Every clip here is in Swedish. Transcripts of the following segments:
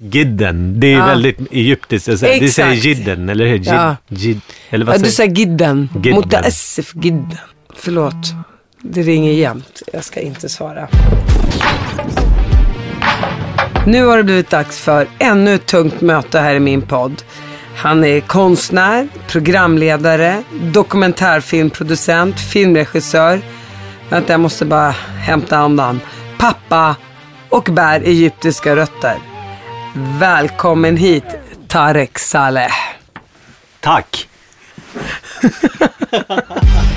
Gidden, det är Ja. väldigt egyptiskt. Alltså, det Exakt. säger jidden, eller hur? Jid, Ja. jid, eller vad Ja, du säger säger gidden. Gidden. Mutaassif gidden. Förlåt. Det ringer jämt. Jag ska inte svara. Nu har det blivit dags för ännu ett tungt möte här i min podd. Han är konstnär, programledare, dokumentärfilmproducent, filmregissör. Vänta, jag måste bara hämta andan. Pappa och bär egyptiska rötter. Välkommen hit, Tarek Saleh. Tack!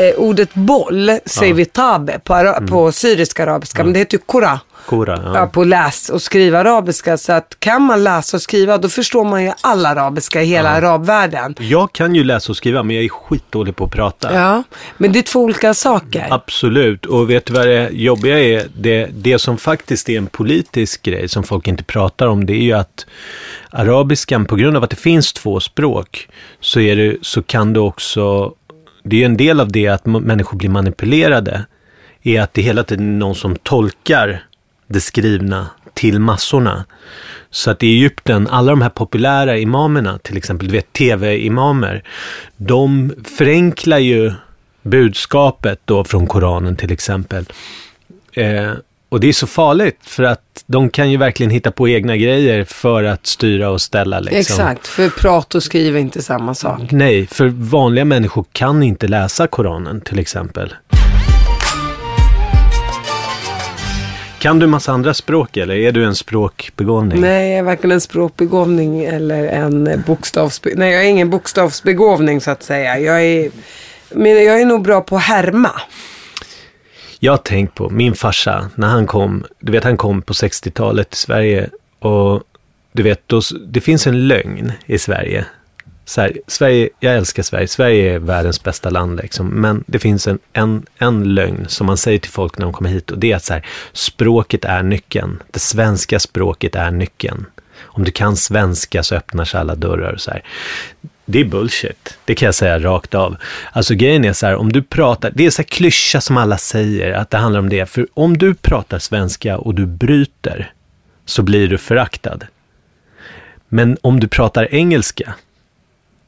Eh, ordet boll säger vi tabe på, ara- på syrisk arabiska, men det heter ju kora. Kora, ja. Ja, på läs och skriva arabiska. Så att kan man läsa och skriva då förstår man ju all arabiska i hela arabvärlden. Jag kan ju läsa och skriva, men jag är skitdålig på att prata. Ja, men det är två olika saker. Absolut, och vet du vad det jobbiga är? Det, det som faktiskt är en politisk grej som folk inte pratar om, det är ju att arabiskan, på grund av att det finns två språk, så, är det, så kan det också, det är ju en del av det att människor blir manipulerade, är att det hela tiden är någon som tolkar det skrivna till massorna. Så att i Egypten, alla de här populära imamerna, till exempel, du vet tv-imamer, de förenklar ju budskapet då från Koranen till exempel. Eh, och det är så farligt för att de kan ju verkligen hitta på egna grejer för att styra och ställa. Liksom. Exakt, för prata och skriva är inte samma sak. Nej, för vanliga människor kan inte läsa Koranen till exempel. Kan du massa andra språk eller är du en språkbegåvning? Nej, jag är varken en språkbegåvning eller en eh, bokstavsbe... Nej, jag är ingen bokstavsbegåvning så att säga. Jag är, men jag är nog bra på att härma. Jag har tänkt på min farsa, när han kom, du vet han kom på 60-talet till Sverige och du vet, då, det finns en lögn i Sverige. Så här, Sverige, jag älskar Sverige, Sverige är världens bästa land liksom, men det finns en, en, en lögn som man säger till folk när de kommer hit och det är att så här, språket är nyckeln, det svenska språket är nyckeln. Om du kan svenska så öppnar sig alla dörrar och så här. Det är bullshit. Det kan jag säga rakt av. Alltså grejen är så här, om du pratar, det är så här klyscha som alla säger, att det handlar om det. För om du pratar svenska och du bryter, så blir du föraktad. Men om du pratar engelska,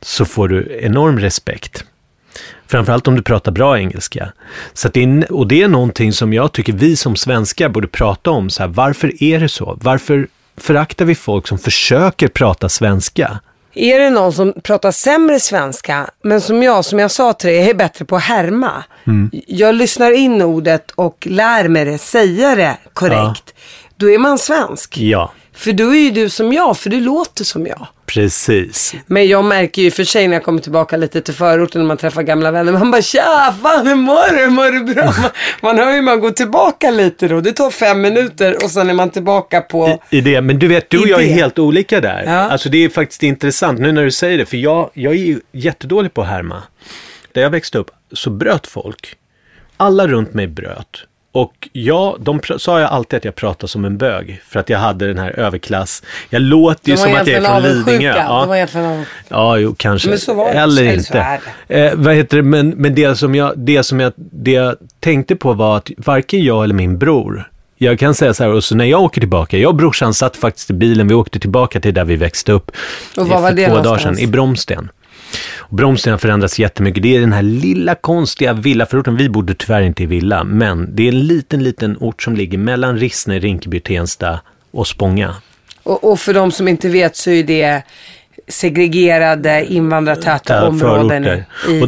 så får du enorm respekt. Framförallt om du pratar bra engelska. Så att det är, och det är någonting som jag tycker vi som svenskar borde prata om. Så här, varför är det så? Varför föraktar vi folk som försöker prata svenska? Är det någon som pratar sämre svenska, men som jag, som jag sa till dig, jag är bättre på att härma. Jag lyssnar in ordet och lär mig det, säga det korrekt. Då är man svensk. Ja, För då är ju du som jag, för du låter som jag. precis. Men jag märker ju för sig när jag kommer tillbaka lite till förorten när man träffar gamla vänner. Man bara tja, fan hur mår du? Mår du bra? Man, man hör ju man går tillbaka lite då. Det tar fem minuter och sen är man tillbaka på... I det. Men du vet, du och I jag är helt olika där. Ja. Alltså det är faktiskt intressant nu när du säger det. För jag, jag är ju jättedålig på att härma. Där jag växte upp så bröt folk. Alla runt mig bröt. Och jag, de sa jag alltid att jag pratade som en bög. För att jag hade den här överklass. Jag låter ju som att jag är från Lidingö. Ja. De var egentligen avundsjuka. Ja, jo, kanske. Men så var det. Eller Eller inte. Eh, vad heter det? Men, men det som, jag, det som jag, det jag tänkte på var att varken jag eller min bror jag kan säga så här, och så när jag åker tillbaka, jag och brorsan satt faktiskt i bilen, vi åkte tillbaka till där vi växte upp. Och var var för det två dagar någonstans? sedan, i Bromsten. Och Bromsten har förändrats jättemycket. Det är den här lilla konstiga villaförorten. Vi bodde tyvärr inte i villa, men det är en liten, liten ort som ligger mellan Rissne, Rinkeby, Tensta och Spånga. Och, och för de som inte vet så är det segregerade invandrartäta Ja, områden i,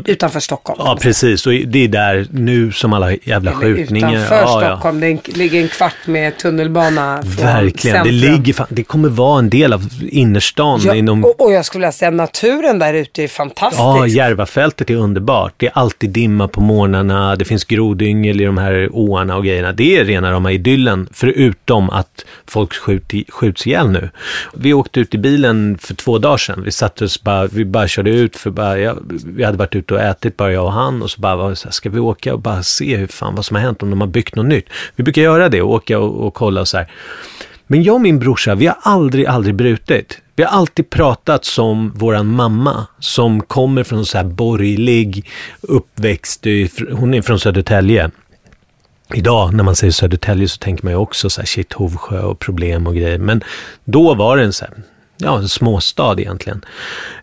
utanför Stockholm. Ja, precis. Och det är där nu som alla jävla Eller skjutningar. Utanför ja, ja. Stockholm. Det är en- ligger en kvart med tunnelbana från Verkligen. Det, centrum. ligger, fan- det kommer vara en del av innerstan. Ja, inom, och, och jag skulle vilja säga naturen där ute är fantastisk. Ja, Järvafältet är underbart. Det är alltid dimma på morgnarna, det finns grodyngel i de här åarna och grejerna. Det är rena rama idyllen, förutom att folk skjut, skjuts ihjäl nu. Vi åkte ut i bilen för två dagar sedan. Vi satte oss bara, vi bara körde ut för bara, jag, vi hade varit ute och ätit, bara jag och han, och så bara, var så här, ska vi åka och bara se hur fan, vad som har hänt, om de har byggt något nytt. Vi brukar göra det, åka och, och kolla och så här. Men jag och min brorsa, vi har aldrig, aldrig brutit. Vi har alltid pratat som våran mamma, som kommer från så här borgerlig uppväxt. Hon är från Södertälje. Idag när man säger Södertälje så tänker man ju också så här shit, Hovsjö och problem och grejer. Men då var det en så här, ja, en småstad egentligen.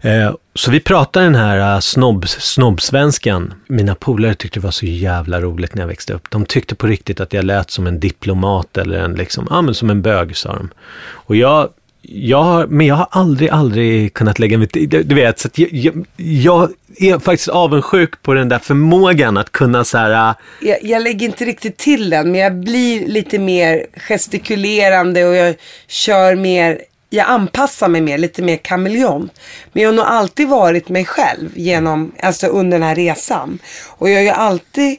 Eh, så vi pratade den här eh, uh, snobb, snobbsvenskan. Mina polare tyckte det var så jävla roligt när jag växte upp. De tyckte på riktigt att jag lät som en diplomat eller en liksom, ja men som en bög sa de. Och jag, jag har, men jag har aldrig, aldrig kunnat lägga mig till, du, du vet, så att jag, jag, jag är faktiskt avundsjuk på den där förmågan att kunna så här, uh, jag, jag lägger inte riktigt till den, men jag blir lite mer gestikulerande och jag kör mer, jag anpassar mig mer, lite mer kameleont. Men jag har nog alltid varit mig själv genom, alltså under den här resan. Och jag har ju alltid,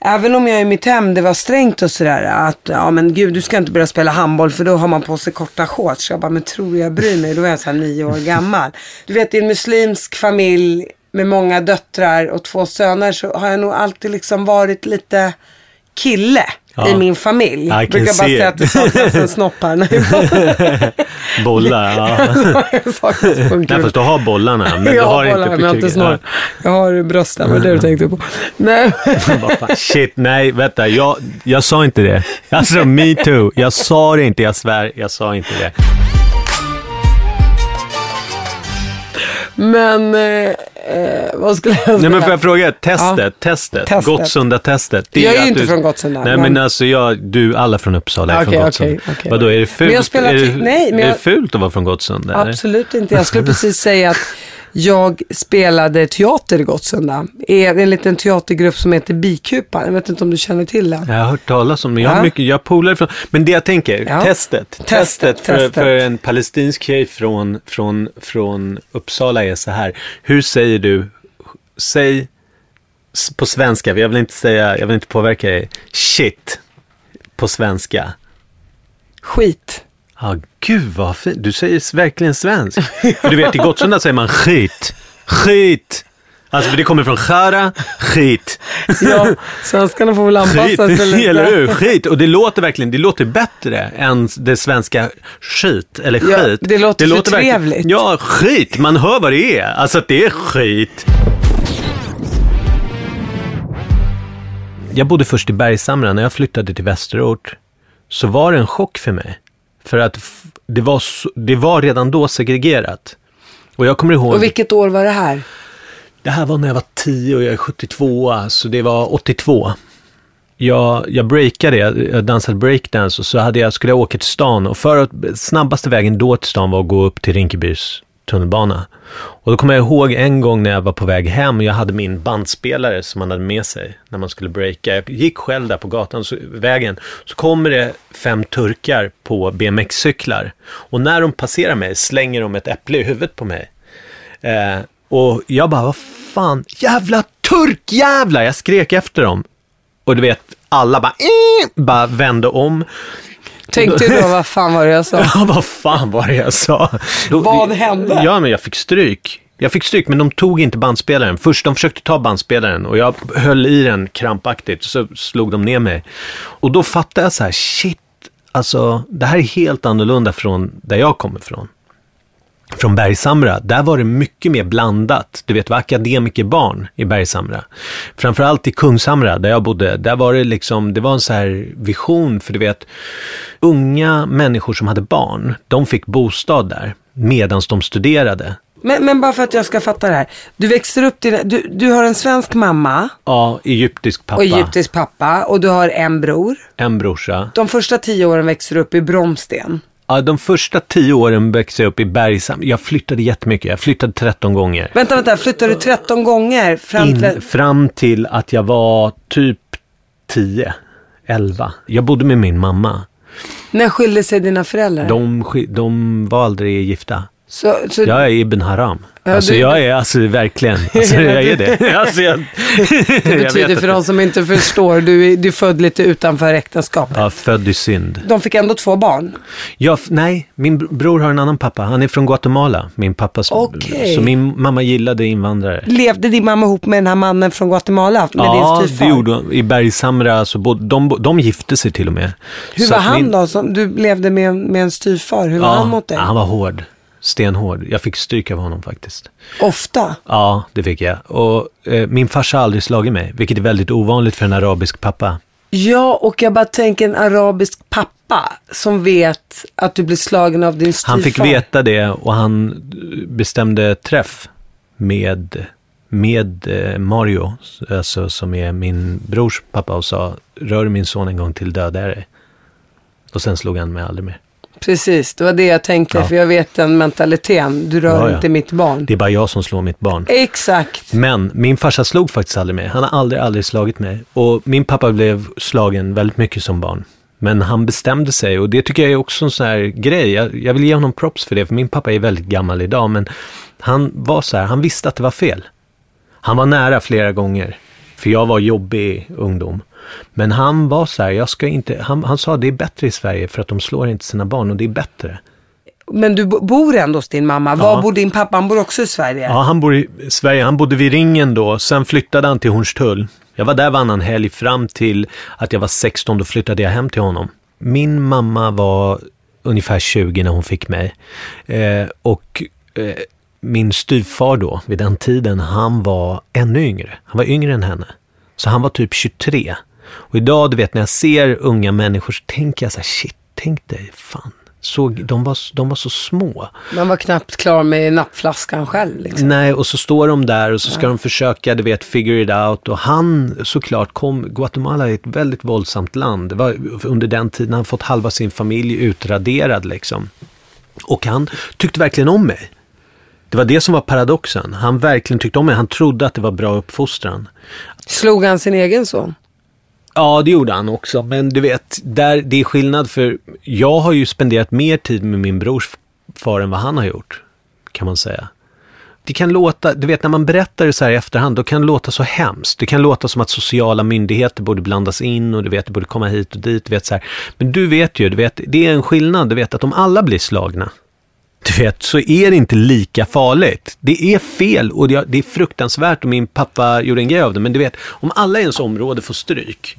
även om jag i mitt hem, det var strängt och sådär, att ja men gud du ska inte börja spela handboll för då har man på sig korta shorts. Jag bara, men tror du jag bryr mig? Då är jag såhär nio år gammal. Du vet i en muslimsk familj med många döttrar och två söner så har jag nog alltid liksom varit lite kille Ja. i min familj. Jag brukar bara säga att det saknas en snopp här. Bollar. Ja. Nej, fast du har bollarna, men du jag har bollar, inte men jag har inte snor. Jag har brösten, vad det du tänkte på. Nej. Shit, nej, vänta, jag, jag sa inte det. Alltså, me too. Jag sa det inte, jag svär, jag sa inte det. Men, eh, eh, vad skulle jag säga? Nej, men får jag fråga, testet, Ja. testet, Testet. Gottsunda-testet. Jag är ju inte du- från Gottsunda, Nej, men- men alltså, jag, du, alla från Uppsala är Okej, från Gottsunda. okej, okej. Vadå, är det fult? Men jag spelar till- nej, men är det jag- fult att vara från Gottsunda? eller? Absolut inte. Jag skulle precis säga att jag spelade teater i Gottsunda. En liten teatergrupp som heter Bikupan. Jag vet inte om du känner till den. Jag har hört talas om det. Jag har Ja. mycket, jag har polare från, men det jag tänker, Ja. testet. Testet, Testet, för, testet. för en palestinsk tjej från, från, från Uppsala är så här. Hur säger du, säg på svenska, jag vill inte säga, jag vill inte påverka dig, shit på svenska. Skit. Ja, gud vad fint. Du säger verkligen svensk. för du vet, i Gottsunda säger man skit. Skit. Alltså, för det kommer från skära, skit. Ja, svenskarna får väl anpassa sig lite. eller hur? Skit. Och det låter verkligen, det låter bättre än det svenska skit, eller Ja, skit. det låter för verkligen- trevligt. Ja, skit. Man hör vad det är. Alltså att det är skit. Jag bodde först i Bergshamra. När jag flyttade till Västerort så var det en chock för mig. För att det var, det var redan då segregerat. Och jag kommer ihåg... Och vilket år var det här? Det här var när jag var 10 och jag är 72, så det var 82. Jag, jag breakade, jag, dansade breakdance och så hade jag, skulle jag åka till stan och för att snabbaste vägen då till stan var att gå upp till Rinkebys tunnelbana. Och då kommer jag ihåg en gång när jag var på väg hem, jag hade min bandspelare som man hade med sig när man skulle breaka. Jag gick själv där på gatan, så, vägen, så kommer det fem turkar på BMX-cyklar. Och när de passerar mig slänger de ett äpple i huvudet på mig. Eh, och jag bara, vad fan, jävla turkjävlar! Jag skrek efter dem. Och du vet, alla bara, bara vände om. Tänkte du då, vad fan var det jag sa? Ja, vad fan var det jag sa? Då, Vad hände? Ja, men jag fick stryk. Jag fick stryk, men de tog inte bandspelaren. Först de försökte ta bandspelaren och jag höll i den krampaktigt, så slog de ner mig. Och då fattade jag så här, shit, alltså det här är helt annorlunda från där jag kommer ifrån. Från Bergshamra, där var det mycket mer blandat. Du vet, det var akademikerbarn i Bergshamra. Framförallt i Kungshamra, där jag bodde, där var det liksom, det var en så här vision, för du vet, unga människor som hade barn, de fick bostad där medan de studerade. Men, men bara för att jag ska fatta det här. Du växer upp till, du, du har en svensk mamma Ja, egyptisk pappa, och egyptisk pappa och du har en bror. en brorsa. De första tio åren växer du upp i Bromsten. Ja, de första tio åren växte jag upp i Bergshamra. Jag flyttade jättemycket, jag flyttade 13 gånger. Vänta, vänta, flyttade du 13 gånger fram till... In, fram till att jag var typ 10, 11. Jag bodde med min mamma. När skilde sig dina föräldrar? De, de var aldrig gifta. Så, så, Jag är Ibn Haram. Ja, alltså du- jag är alltså verkligen, alltså jag är det. Alltså, jag, det betyder för de som inte förstår, du är, du är född lite utanför äktenskapet. Ja, född i synd. De fick ändå två barn. Jag, nej, min br- bror har en annan pappa. Han är från Guatemala, min pappas Okej. Så min mamma gillade invandrare. Levde din mamma ihop med den här mannen från Guatemala? Med ja, din det styvfar? gjorde hon. I Bergshamra, så bod, de, de gifte sig till och med. Hur Så var han min- då? Som, du levde med, med en styvfar. Hur var han mot dig? Han var hård. Stenhård. Jag fick stryk av honom faktiskt. Ofta? Ja, det fick jag. Och eh, min farsa har aldrig slagit mig, vilket är väldigt ovanligt för en arabisk pappa. Ja, och jag bara tänker en arabisk pappa som vet att du blir slagen av din styvfar. Han fick veta det och han bestämde träff med, med eh, Mario, alltså, som är min brors pappa och sa, rör min son en gång till dödar jag dig. Och sen slog han mig aldrig mer. Precis, det var det jag tänkte. Ja. För jag vet den mentaliteten. Du rör Ja, ja. inte mitt barn. Det är bara jag som slår mitt barn. Exakt. Men min farsa slog faktiskt aldrig mig. Han har aldrig, aldrig slagit mig. Och min pappa blev slagen väldigt mycket som barn. Men han bestämde sig och det tycker jag är också en sån här grej. Jag, jag vill ge honom props för det, för min pappa är väldigt gammal idag. Men han var så här, han visste att det var fel. Han var nära flera gånger. För jag var jobbig ungdom. Men han var så här, jag ska inte, han, han sa det är bättre i Sverige för att de slår inte sina barn och det är bättre. Men du bo- bor ändå hos din mamma. Var Ja. bor din pappa? Han bor också i Sverige. Ja, han bor i Sverige. Han bodde vid Ringen då. Sen flyttade han till Hornstull. Jag var där varannan helg fram till att jag var 16. Då flyttade jag hem till honom. Min mamma var ungefär 20 när hon fick mig. Eh, och eh, min styvfar då, vid den tiden, han var ännu yngre. Han var yngre än henne. Så han var typ 23. Och idag, du vet, när jag ser unga människor så tänker jag så här, shit, tänk dig, fan. Så, de, var, de var så små. Man var knappt klar med nappflaskan själv. Liksom. Nej, och så står de där och så ska de försöka, du vet, figure it out. Och han såklart kom, Guatemala är ett väldigt våldsamt land. Det var under den tiden han fått halva sin familj utraderad liksom. Och han tyckte verkligen om mig. Det var det som var paradoxen. Han verkligen tyckte om mig. Han trodde att det var bra uppfostran. Slog han sin egen son? Ja, det gjorde han också. Men du vet, där, det är skillnad för jag har ju spenderat mer tid med min brors far än vad han har gjort. Kan man säga. Det kan låta, du vet när man berättar det så här i efterhand, då kan det låta så hemskt. Det kan låta som att sociala myndigheter borde blandas in och du vet, det borde komma hit och dit. Du vet, så här. Men du vet ju, du vet, det är en skillnad. Du vet att om alla blir slagna, du vet, så är det inte lika farligt. Det är fel och det är fruktansvärt och min pappa gjorde en grej av det. Men du vet, om alla i ens område får stryk,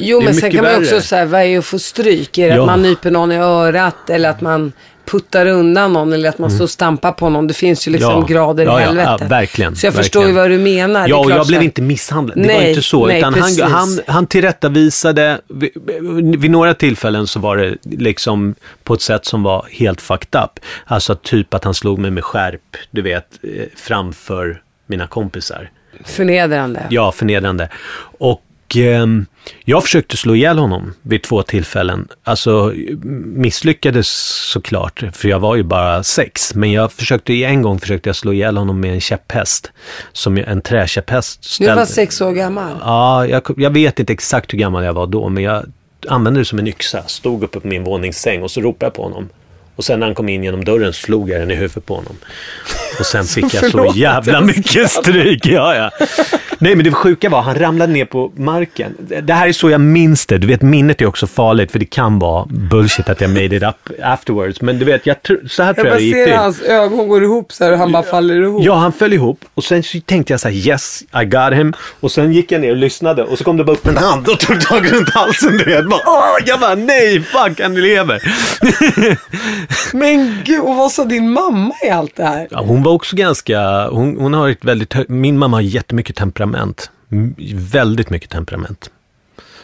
Jo, men sen kan man ju också säga, vad är att få stryk? Är det Ja. att man nyper någon i örat eller att man puttar undan någon eller att man står och stampar på någon? Det finns ju liksom Mm. Ja. grader Ja, i helvetet. ja, verkligen, Så jag verkligen. förstår ju vad du menar. Ja, och jag blev inte misshandlad. Det var Nej, inte så. nej, utan han, precis. han, han tillrättavisade. Vid, vid några tillfällen så var det liksom på ett sätt som var helt fucked up. Alltså typ att han slog mig med skärp, du vet, eh, framför mina kompisar. Förnedrande. Ja, förnedrande. Och ehm, jag försökte slå ihjäl honom vid två tillfällen. Alltså misslyckades såklart, för jag var ju bara sex. Men jag försökte, en gång försökte jag slå ihjäl honom med en käpphäst. Som en träkäpphäst. Du var ställde- sex år gammal. Ja, jag, jag vet inte exakt hur gammal jag var då, men jag använde det som en yxa. Stod uppe på min våningssäng och så ropade jag på honom. Och sen när han kom in genom dörren slog jag den i huvudet på honom. Och sen fick jag så jävla jag mycket stryk. Ja, ja. Nej, men det sjuka var, han ramlade ner på marken. Det här är så jag minns det. Du vet, minnet är också farligt, för det kan vara bullshit att jag made it up afterwards. Men du vet, jag, så här Jag tror jag det gick ser till. hans ögon går ihop så här och han bara faller ihop. Ja, han föll ihop och sen så tänkte jag så här, yes, I got him. Och sen gick jag ner och lyssnade och så kom det bara upp en hand och tog tag runt halsen, du vet. Bara, Åh, jag bara, nej, fuck, han lever. Men gud, och vad sa din mamma i allt det här? Ja, hon var också ganska, hon, hon har ett väldigt, min mamma har jättemycket temperament. Väldigt mycket temperament.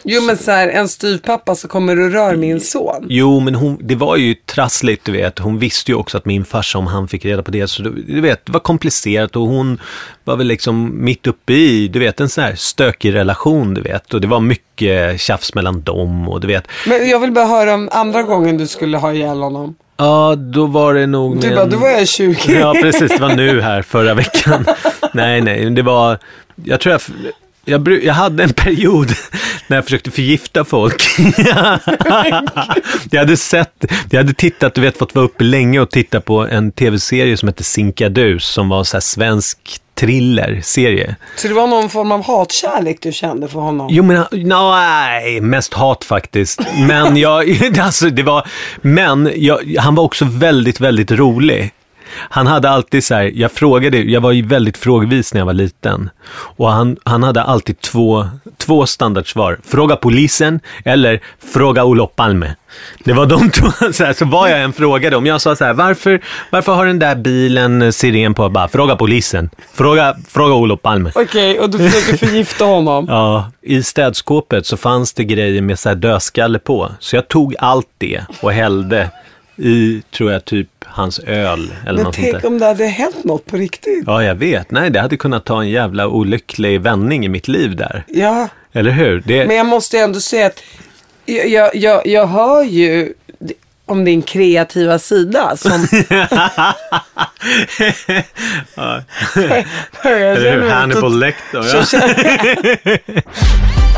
Jo men så här, en styvpappa så kommer du rör min son. Jo, men hon, det var ju trassligt, du vet. Hon visste ju också att min farsa, om han fick reda på det, så du, du vet, det var komplicerat och hon var väl liksom mitt uppe i, du vet, en sån här stökig relation, du vet. Och det var mycket tjafs mellan dem och du vet. Men jag vill bara höra om andra gången du skulle ha ihjäl honom. Ja, då var det nog Du med bara, en- då var jag 20. Ja, precis. Det var nu här förra veckan. nej, nej, det var... Jag tror jag... Jag, jag hade en period när jag försökte förgifta folk. jag hade sett, jag hade tittat, du vet, fått vara uppe länge och titta på en tv-serie som hette Sinkadus, som var så svensk thriller-serie. Så det var någon form av hatkärlek du kände för honom? Jo men, no, nej, mest hat faktiskt. Men jag, alltså det var, men jag, han var också väldigt, väldigt rolig. Han hade alltid så här, jag frågade, jag var ju väldigt frågvis när jag var liten. Och han, han hade alltid två, två standardsvar. Fråga polisen eller fråga Olof Palme. Det var de två, så, här, så vad jag än frågade om. Jag sa så här, varför, varför har den där bilen siren på? Bara, fråga polisen. Fråga, fråga Olof Palme. Okej, och du försöker förgifta honom? Ja, i städskåpet så fanns det grejer med så här dödskalle på. Så jag tog allt det och hällde i, tror jag, typ hans öl eller Men tänk om det hade hänt något på riktigt? Ja, jag vet. Nej, det hade kunnat ta en jävla olycklig vändning i mitt liv där. Ja, Eller hur? Det... men jag måste ändå säga att jag, jag, jag, jag hör ju om din kreativa sida som... ja. Eller hur? Hannibal Lecter. Ja.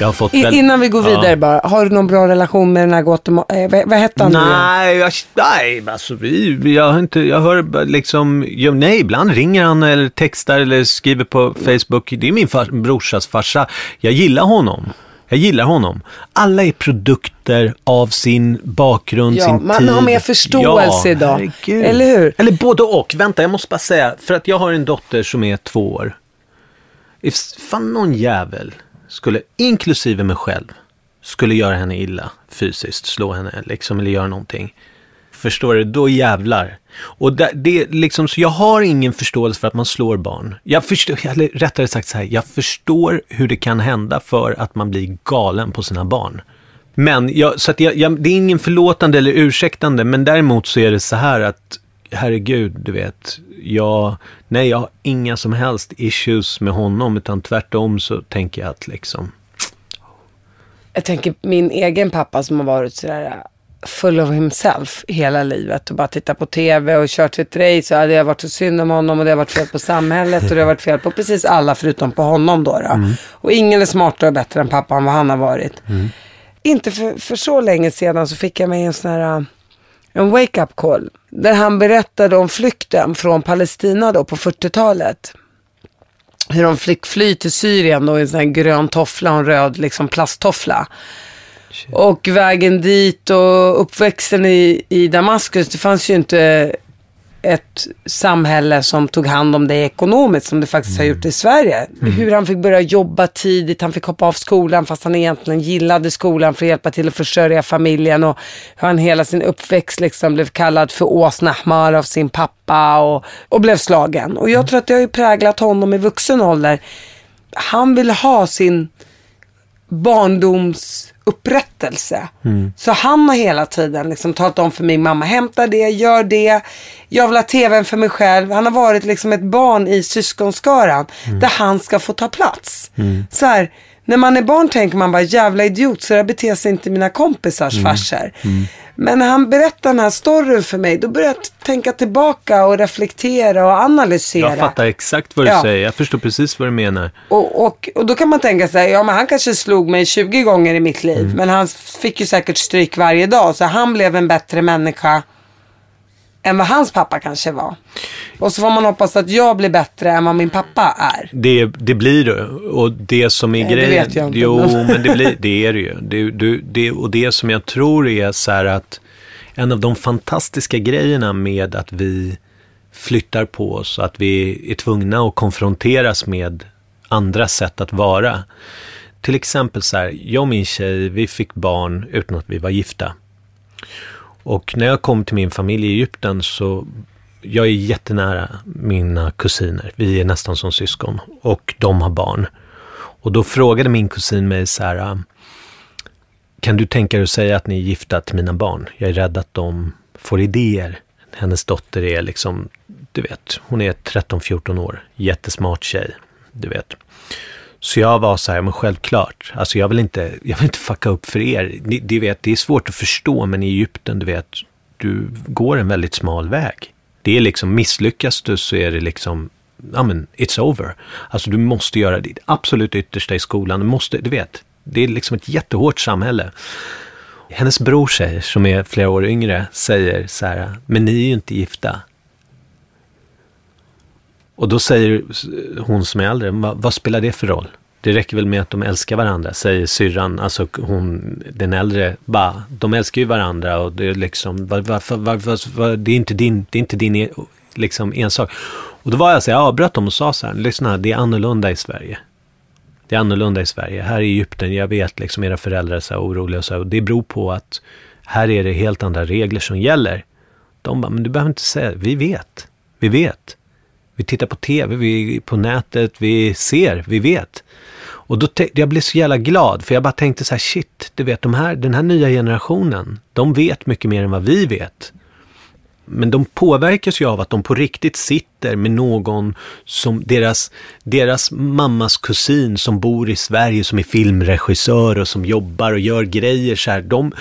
Jag har fått I, väl- innan vi går vidare Ja. bara, har du någon bra relation med den här Guatemala... Eh, vad, vad hette han nu? Nej, jag, nej alltså, vi, jag, har inte, jag hör liksom, ja, nej, ibland ringer han eller textar eller skriver på Facebook. Det är min far, brorsas farsa. Jag gillar honom. Jag gillar honom. Alla är produkter av sin bakgrund, Ja, sin man tid. har mer förståelse idag. herregud. Eller hur? Eller både och. Vänta, jag måste bara säga, för att jag har en dotter som är två år. Fan någon jävel skulle, inklusive mig själv, skulle göra henne illa fysiskt, slå henne liksom, eller göra någonting. Förstår du? Då jävlar. Och det, det är liksom, så jag har ingen förståelse för att man slår barn. Jag förstår, eller rättare sagt så här, jag förstår hur det kan hända för att man blir galen på sina barn. Men jag, så att jag, jag, det är ingen förlåtande eller ursäktande, men däremot så är det så här att herregud, du vet, jag, nej, jag har inga som helst issues med honom, utan tvärtom så tänker jag att liksom, Jag tänker min egen pappa som har varit sådär uh, full of himself hela livet och bara tittat på tv och kört ett race så hade jag varit så synd om honom och det har varit fel på samhället och det har varit fel på precis alla förutom på honom då. då. Och ingen är smartare och bättre än pappa än vad han har varit. Inte för, för så länge sedan så fick jag mig en sån här uh, en wake-up call. Där han berättade om flykten från Palestina då på 40-talet. Hur de fick fly till Syrien då i en sån här grön toffla och en röd liksom plasttoffla. Och vägen dit och uppväxten i, i Damaskus, det fanns ju inte ett samhälle som tog hand om det ekonomiskt som det faktiskt har gjort i Sverige. Hur han fick börja jobba tidigt, han fick hoppa av skolan fast han egentligen gillade skolan för att hjälpa till att försörja familjen och hur han hela sin uppväxt liksom blev kallad för åsnahmar av sin pappa och, och blev slagen. Och jag tror att det har ju präglat honom i vuxen ålder. Han vill ha sin barndomsupprättelse. Så han har hela tiden liksom talat om för min mamma, hämta det, gör det. Jag vill ha tvn för mig själv. Han har varit liksom ett barn i syskonskaran där han ska få ta plats. Så här, när man är barn tänker man bara jävla idiot så där beter sig inte mina kompisars mm. farsor. Mm. Men när han berättar den här storyn för mig, då börjar jag tänka tillbaka och reflektera och analysera. Jag fattar exakt vad du ja. säger. Jag förstår precis vad du menar. Och, och, och då kan man tänka sig, ja men han kanske slog mig 20 gånger i mitt liv. Mm. Men han fick ju säkert stryk varje dag. Så han blev en bättre människa än vad hans pappa kanske var. Och så får man hoppas att jag blir bättre än vad min pappa är. Det, det blir du. Och det som är Nej, grejen. Det vet jag inte. Jo, men det, blir, det är det ju. Det, du, det, och det som jag tror är så här att en av de fantastiska grejerna med att vi flyttar på oss, att vi är tvungna att konfronteras med andra sätt att vara. Till exempel så här, jag och min tjej, vi fick barn utan att vi var gifta. Och när jag kom till min familj i Egypten så jag är jättenära mina kusiner. Vi är nästan som syskon och de har barn. Och då frågade min kusin mig så här, ah, kan du tänka dig att säga att ni är gifta till mina barn? Jag är rädd att de får idéer. Hennes dotter är liksom, du vet, hon är 13-14 år, jättesmart tjej, du vet. Så jag var så här, men självklart, alltså jag vill inte, jag vill inte fucka upp för er. Ni, ni vet, det är svårt att förstå, men i Egypten, du vet, du går en väldigt smal väg. Det är liksom, misslyckas du så är det liksom, ja men, it's over. Alltså du måste göra ditt absolut yttersta i skolan. Du måste, du vet, det är liksom ett jättehårt samhälle. Hennes bror säger, som är flera år yngre, säger så här, men ni är ju inte gifta. Och då säger hon som är äldre, vad, vad spelar det för roll? Det räcker väl med att de älskar varandra, säger syrran, alltså hon, den äldre, bara, de älskar ju varandra och det är liksom, var, var, var, var, det är inte din, det är inte din e-, liksom ensak. Och då var jag så här, jag avbröt dem och sa så här, lyssna, det är annorlunda i Sverige. Det är annorlunda i Sverige. Här i Egypten, jag vet liksom era föräldrar är så här oroliga och så, och det beror på att här är det helt andra regler som gäller. De bara, men du behöver inte säga, vi vet, vi vet. Vi tittar på tv, vi på nätet, vi ser, vi vet. Och då jag blev så jävla glad, för jag bara tänkte så här, shit, du vet, de här, den här nya generationen, de vet mycket mer än vad vi vet. Men de påverkas ju av att de på riktigt sitter med någon som deras, deras mammas kusin som bor i Sverige som är filmregissör och som jobbar och gör grejer så här. De,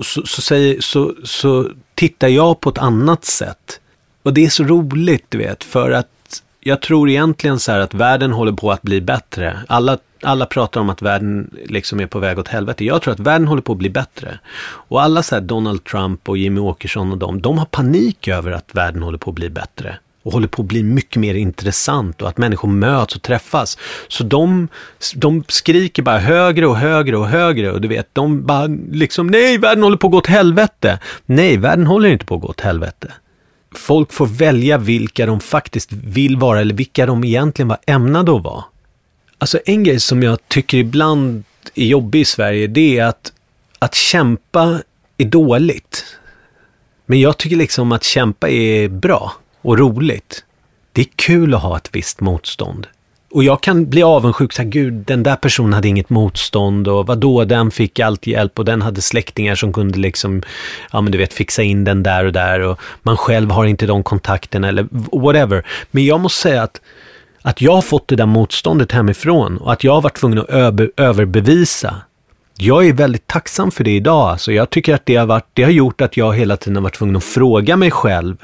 så, så, säger, så, så tittar jag på ett annat sätt och det är så roligt, du vet, för att jag tror egentligen så här att världen håller på att bli bättre. Alla, alla pratar om att världen liksom är på väg åt helvete. Jag tror att världen håller på att bli bättre. Och alla så här Donald Trump och Jimmy Åkesson och dem, de har panik över att världen håller på att bli bättre. Och håller på att bli mycket mer intressant och att människor möts och träffas. Så de, de skriker bara högre och högre och högre och du vet, de bara liksom nej, världen håller på att gå åt helvete. Nej, världen håller inte på att gå åt helvete folk får välja vilka de faktiskt vill vara eller vilka de egentligen var ämnade att vara. Alltså en grej som jag tycker ibland är jobbig i Sverige, det är att, att kämpa är dåligt. Men jag tycker liksom att kämpa är bra och roligt. Det är kul att ha ett visst motstånd. Och jag kan bli avundsjuk, så här, gud, den där personen hade inget motstånd och vadå, den fick allt hjälp och den hade släktingar som kunde liksom, ja men du vet, fixa in den där och där och man själv har inte de kontakterna eller whatever. Men jag måste säga att, att jag har fått det där motståndet hemifrån och att jag har varit tvungen att över, överbevisa. Jag är väldigt tacksam för det idag. Alltså jag tycker att det har, varit, det har gjort att jag hela tiden har varit tvungen att fråga mig själv,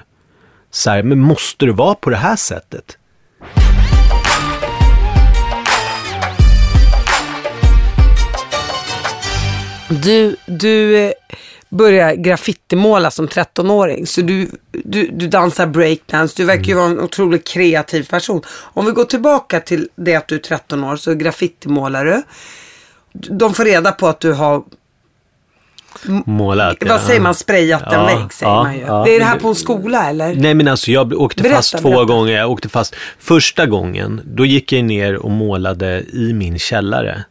så här, men måste det vara på det här sättet? Du, du eh, börjar graffitimåla som 13-åring. Så du, du, du dansar breakdance. Du verkar ju vara en otroligt kreativ person. Om vi går tillbaka till det att du är 13 år så graffitimålar du. De får reda på att du har Målat. Vad säger man? Sprayat ja, en vägg säger ja, man ju. Ja. Det är det här på en skola eller? Nej men alltså jag åkte berätta, fast två berätta. gånger. Jag åkte fast första gången, då gick jag ner och målade i min källare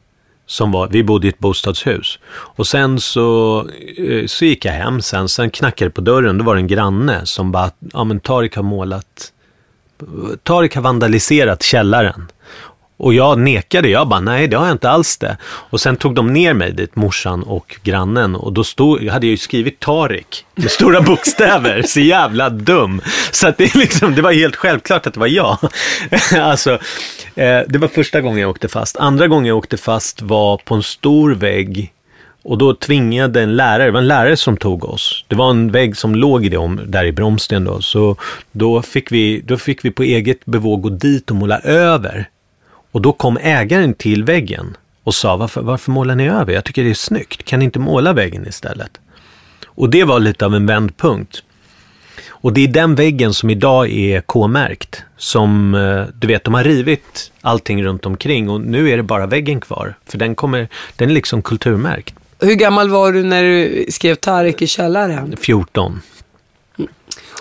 som var, vi bodde i ett bostadshus. Och sen så, eh, så gick jag hem sen, sen knackade det på dörren, då var det en granne som bara, ja men Tarik har målat, Tarik har vandaliserat källaren. Och jag nekade, jag bara nej det har jag inte alls det. Och sen tog de ner mig dit, morsan och grannen. Och då stod, jag hade ju skrivit Tarik med stora bokstäver, så jävla dum. Så att det, liksom, det var helt självklart att det var jag. alltså, eh, det var första gången jag åkte fast. Andra gången jag åkte fast var på en stor vägg och då tvingade en lärare, det var en lärare som tog oss. Det var en vägg som låg i det om, där i Bromsten då. Så då fick, vi, då fick vi på eget bevåg gå dit och måla över. Och då kom ägaren till väggen och sa varför, varför målar ni över? Jag tycker det är snyggt. Kan ni inte måla väggen istället? Och det var lite av en vändpunkt. Och det är den väggen som idag är K-märkt. Som, eh, du vet, de har rivit allting runt omkring och nu är det bara väggen kvar. För den, kommer, den är liksom kulturmärkt. Hur gammal var du när du skrev Tarik i källaren? 14.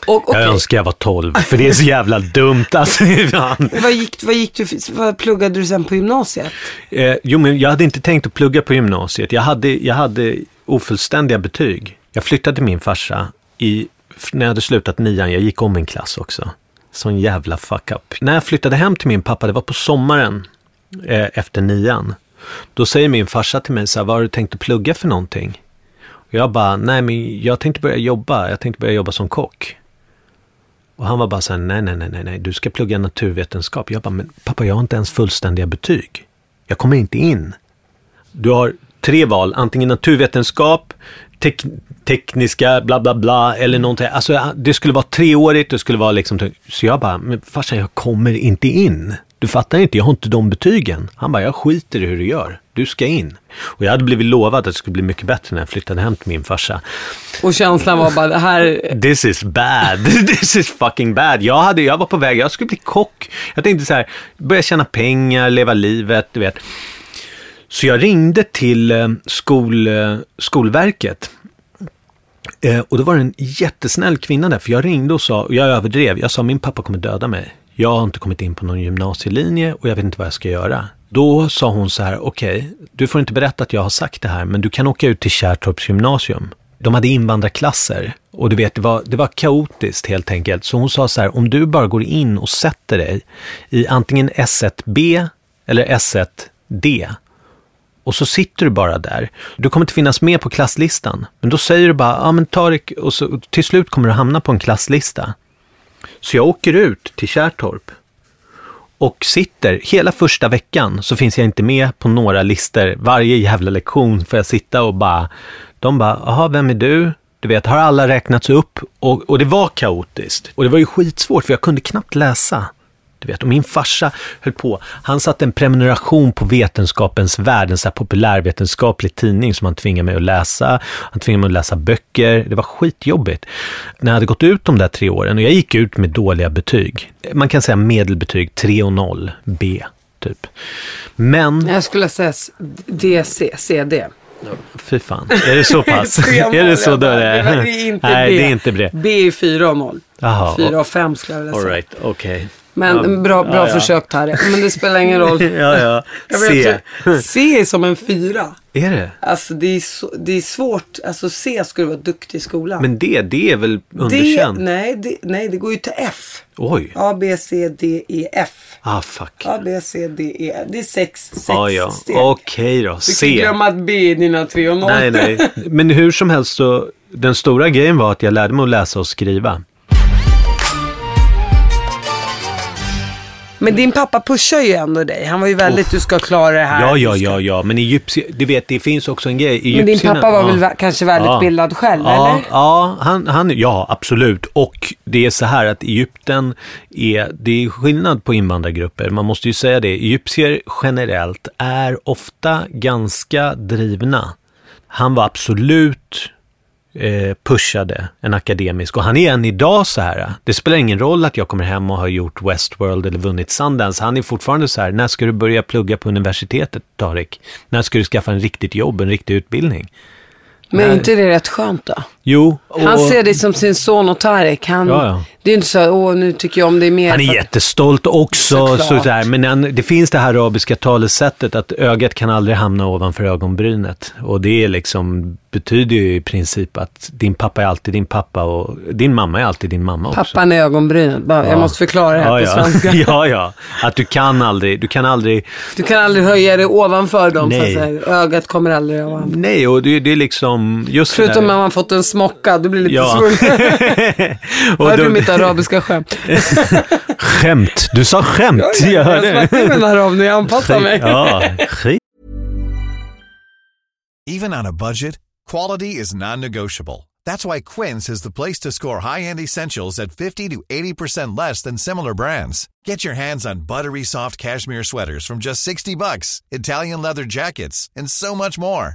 Och, okay. Jag önskar jag var 12, för det är så jävla dumt. Alltså, vad, gick, vad, gick du, vad pluggade du sen på gymnasiet? Eh, jo, men jag hade inte tänkt att plugga på gymnasiet. Jag hade, jag hade ofullständiga betyg. Jag flyttade till min farsa i, när jag hade slutat nian. Jag gick om en klass också. Sån jävla fuck up. När jag flyttade hem till min pappa, det var på sommaren eh, efter nian. Då säger min farsa till mig så här, vad har du tänkt att plugga för någonting? Och jag bara, nej men jag tänkte börja jobba, jag tänkte börja jobba som kock. Och han var bara så här, nej, nej, nej, nej, du ska plugga naturvetenskap. Jag bara, men pappa, jag har inte ens fullständiga betyg. Jag kommer inte in. Du har tre val, antingen naturvetenskap, tek tekniska, bla bla bla, eller någonting. Alltså det skulle vara treårigt, det skulle vara liksom, så jag bara, men farsan, jag kommer inte in. Du fattar inte, jag har inte de betygen. Han bara, jag skiter i hur du gör. Du ska in. Och jag hade blivit lovad att det skulle bli mycket bättre när jag flyttade hem till min farsa. Och känslan var bara, det här... This is bad. This is fucking bad. Jag, hade, jag var på väg, jag skulle bli kock. Jag tänkte så här, börja tjäna pengar, leva livet, du vet. Så jag ringde till eh, skol, eh, Skolverket. Eh, och då var det en jättesnäll kvinna där, för jag ringde och sa, och jag överdrev, jag sa min pappa kommer döda mig jag har inte kommit in på någon gymnasielinje och jag vet inte vad jag ska göra. Då sa hon så här, okej, okay, du får inte berätta att jag har sagt det här, men du kan åka ut till Kärrtorps gymnasium. De hade invandrarklasser och du vet, det var, det var kaotiskt helt enkelt. Så hon sa så här, om du bara går in och sätter dig i antingen S1B eller S1D och så sitter du bara där. Du kommer inte finnas med på klasslistan. Men då säger du bara, ja men Tarik, och så, till slut kommer du hamna på en klasslista. Så jag åker ut till Kärrtorp och sitter, hela första veckan så finns jag inte med på några listor. Varje jävla lektion får jag sitta och bara, de bara, jaha, vem är du? Du vet, har alla räknats upp? Och, och det var kaotiskt. Och det var ju skitsvårt för jag kunde knappt läsa. Du vet, och min farsa höll på. Han satte en prenumeration på Vetenskapens Värld, en så här populärvetenskaplig tidning som han tvingade mig att läsa. Han tvingade mig att läsa böcker. Det var skitjobbigt. När jag hade gått ut de där tre åren och jag gick ut med dåliga betyg. Man kan säga medelbetyg 3 och 0, B, typ. Men... Jag skulle säga DC, CD. Fy fan, är det så pass? är det så då det är? Det är inte Nej, B. det är inte B. B är 4 och 0. Aha, 4 och 5 skulle jag vilja säga. All right. Okay. Men ja, bra, bra ja, försök Tarek. Men det spelar ingen roll. ja, ja. C. C är som en fyra. Är det? Alltså det är, så, det är svårt. Alltså C du vara duktig i skolan. Men D, det är väl underkänt? nej, det, nej, det går ju till F. Oj. A, B, C, D, E, F. Ah, fuck. A, B, C, D, E. F. Det är sex, sex ah, ja. steg. Okej då. C. Du kan glömma att B är dina tre och noll. Nej, nej. Men hur som helst så, den stora grejen var att jag lärde mig att läsa och skriva. Men din pappa pushar ju ändå dig. Han var ju väldigt, oh. du ska klara det här. Ja, ja, ja, ja. Men egyptier, du vet, det finns också en grej. Egyptierna, Men din pappa var ja. väl kanske väldigt ja. själv, ja, eller? Ja, han, han, ja, absolut. Och det är så här att Egypten är, det är skillnad på invandrargrupper. Man måste ju säga det. Egyptier generellt är ofta ganska drivna. Han var absolut eh, pushade en akademisk. Och han är än idag så här. Det spelar ingen roll att jag kommer hem och har gjort Westworld eller vunnit Sundance. Han är fortfarande så här, när ska du börja plugga på universitetet, Tarik? När ska du skaffa en riktigt jobb, en riktig utbildning? Men är inte det rätt skönt då? Jo. Och, Han ser dig som sin son och Tarek. Han, Ja, ja. Det är inte så, åh nu tycker jag om dig mer. Han är att- jättestolt också. Såklart. Sådär. Men han, det finns det här arabiska talesättet att ögat kan aldrig hamna ovanför ögonbrynet. Och det är liksom, betyder ju i princip att din pappa är alltid din pappa och din mamma är alltid din mamma också. Pappan i ögonbrynet. Bara, Jag Ja. måste förklara det här ja, på ja. svenska. ja, ja. Att du kan aldrig, du kan aldrig, Du kan aldrig höja dig ovanför dem. Så att Nej. säga. Ögat kommer aldrig ovanför. nej och det, det är liksom just det Förutom där- när man fått en smocka. Du blir lite Ja. svullen. Hörde då- du mitt arabiska skämt? Skämt, du sa skämt. Jag Jag hörde. snackar med en arab nu, jag anpassar mig. Ja, skit. Even on a budget, quality is non-negotiable. That's why Quince is the place to score high-end essentials at 50 to 80% less than similar brands. Get your hands on buttery soft cashmere sweaters from just 60 bucks, Italian leather jackets, and so much more.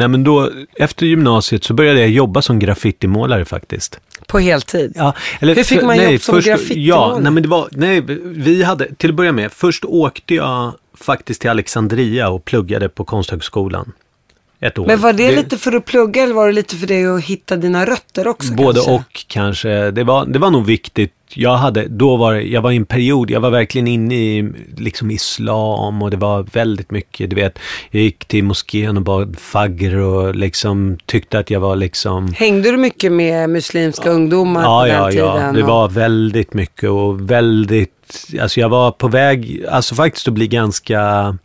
Nej men då, efter gymnasiet så började jag jobba som graffitimålare faktiskt. På heltid? Ja, eller, Hur fick man nej, jobb som först, graffitimålare? Ja, nej men det var, nej, vi hade, till att börja med, först åkte jag faktiskt till Alexandria och pluggade på Konsthögskolan. Ett år. Men var det, lite för att plugga eller var det lite för dig att hitta dina rötter också? Både kanske? och kanske. Det var, det var nog viktigt. Jag hade, då var det- jag var i en period, jag var verkligen inne i liksom islam och det var väldigt mycket, du vet, jag gick till moskén och bad fagr och liksom tyckte att jag var liksom Hängde du mycket med muslimska ungdomar Ja, på den ja, tiden? ja. Det och- var väldigt mycket och väldigt, alltså jag var på väg, alltså faktiskt att bli ganska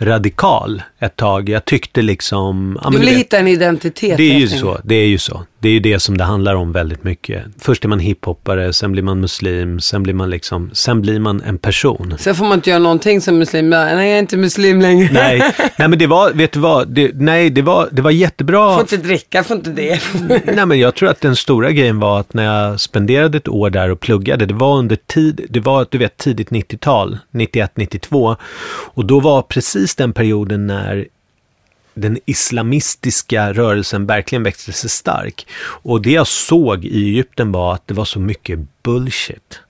radikal ett tag. Jag tyckte liksom... Du ville hitta en identitet? Det är ju så, det är ju så. Det är ju det som det handlar om väldigt mycket. Först är man hiphoppare, sen blir man muslim, sen blir man liksom, sen blir man en person. Sen får man inte göra någonting som muslim. Nej, jag är inte muslim längre. Nej, nej men det var, vet du vad, det, nej det var, det var jättebra. Får inte dricka, får inte det. Nej men jag tror att den stora grejen var att när jag spenderade ett år där och pluggade, det var under tid, det var du vet tidigt 90-tal, 91, 92. Och då var precis den perioden när den islamistiska rörelsen verkligen växte sig stark. Och det jag såg i Egypten var att det var så mycket bullshit.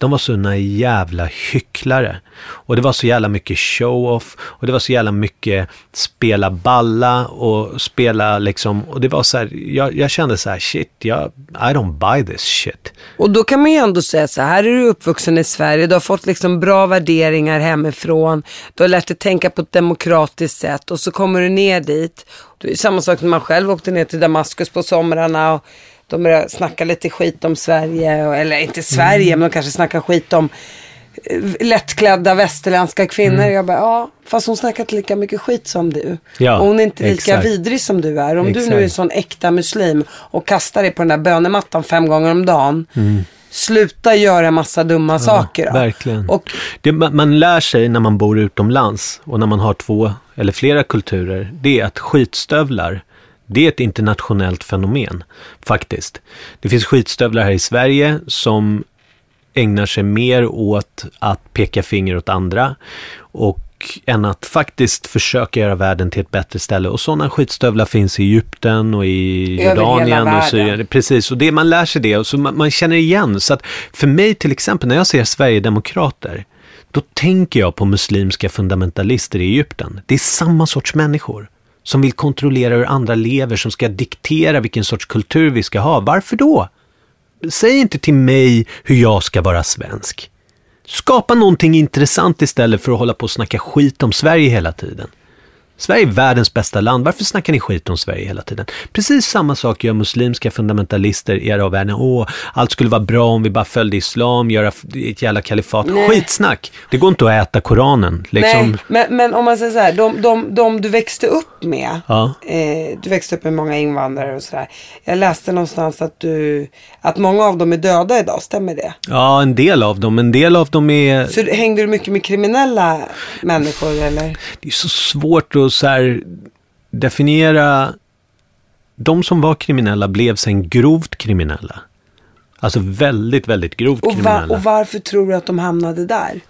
De var såna jävla hycklare. Och det var så jävla mycket show-off. Och det var så jävla mycket spela balla och spela liksom. Och det var så här, jag, jag kände så här, shit, jag, I don't buy this shit. Och då kan man ju ändå säga så här, här är du uppvuxen i Sverige, du har fått liksom bra värderingar hemifrån, du har lärt dig tänka på ett demokratiskt sätt och så kommer du ner dit. Det är samma sak när man själv åkte ner till Damaskus på somrarna och de började snacka lite skit om Sverige, eller inte Sverige, men de kanske snackar skit om eh, lättklädda västerländska kvinnor. Jag bara, ja, fast hon snackar inte lika mycket skit som du. Ja, och hon är inte lika exakt. vidrig som du är. Om du nu är Exakt. sån äkta muslim och kastar dig på den där bönemattan fem gånger om dagen. Mm. Sluta göra massa dumma saker då. Verkligen. Och Det, man lär sig när man bor utomlands och när man har två eller flera kulturer, det är att skitstövlar, det är ett internationellt fenomen faktiskt. Det finns skitstövlar här i Sverige som ägnar sig mer åt att peka finger åt andra och än att faktiskt försöka göra världen till ett bättre ställe. Och sådana skitstövlar finns i Egypten och i Jordanien och. Syrien. Precis, och det man lär sig det och så man, man känner igen. Så att för mig till exempel, när jag ser Sverigedemokrater, då tänker jag på muslimska fundamentalister i Egypten. Det är samma sorts människor som vill kontrollera hur andra lever, som ska diktera vilken sorts kultur vi ska ha. Varför då? Säg inte till mig hur jag ska vara svensk. Skapa någonting intressant istället för att hålla på och snacka skit om Sverige hela tiden. Sverige är världens bästa land. Varför snackar ni skit om Sverige hela tiden? Precis samma sak gör muslimska fundamentalister i arabvärlden. Åh, allt skulle vara bra om vi bara följde islam, göra ett jävla kalifat. Nej. Skitsnack! Det går inte att äta Koranen. Liksom. Nej, men, men om man säger så här, de, de, de du växte upp med, Ja. eh, du växte upp med många invandrare och sådär. Jag läste någonstans att, du, att många av dem är döda idag, stämmer det? Ja, en del av dem. En del av dem är... Så hängde du mycket med kriminella människor eller? Det är så svårt att så här definiera. De som var kriminella blev sen grovt kriminella. Alltså väldigt, väldigt grovt Och, kriminella. och varför tror du att de hamnade där?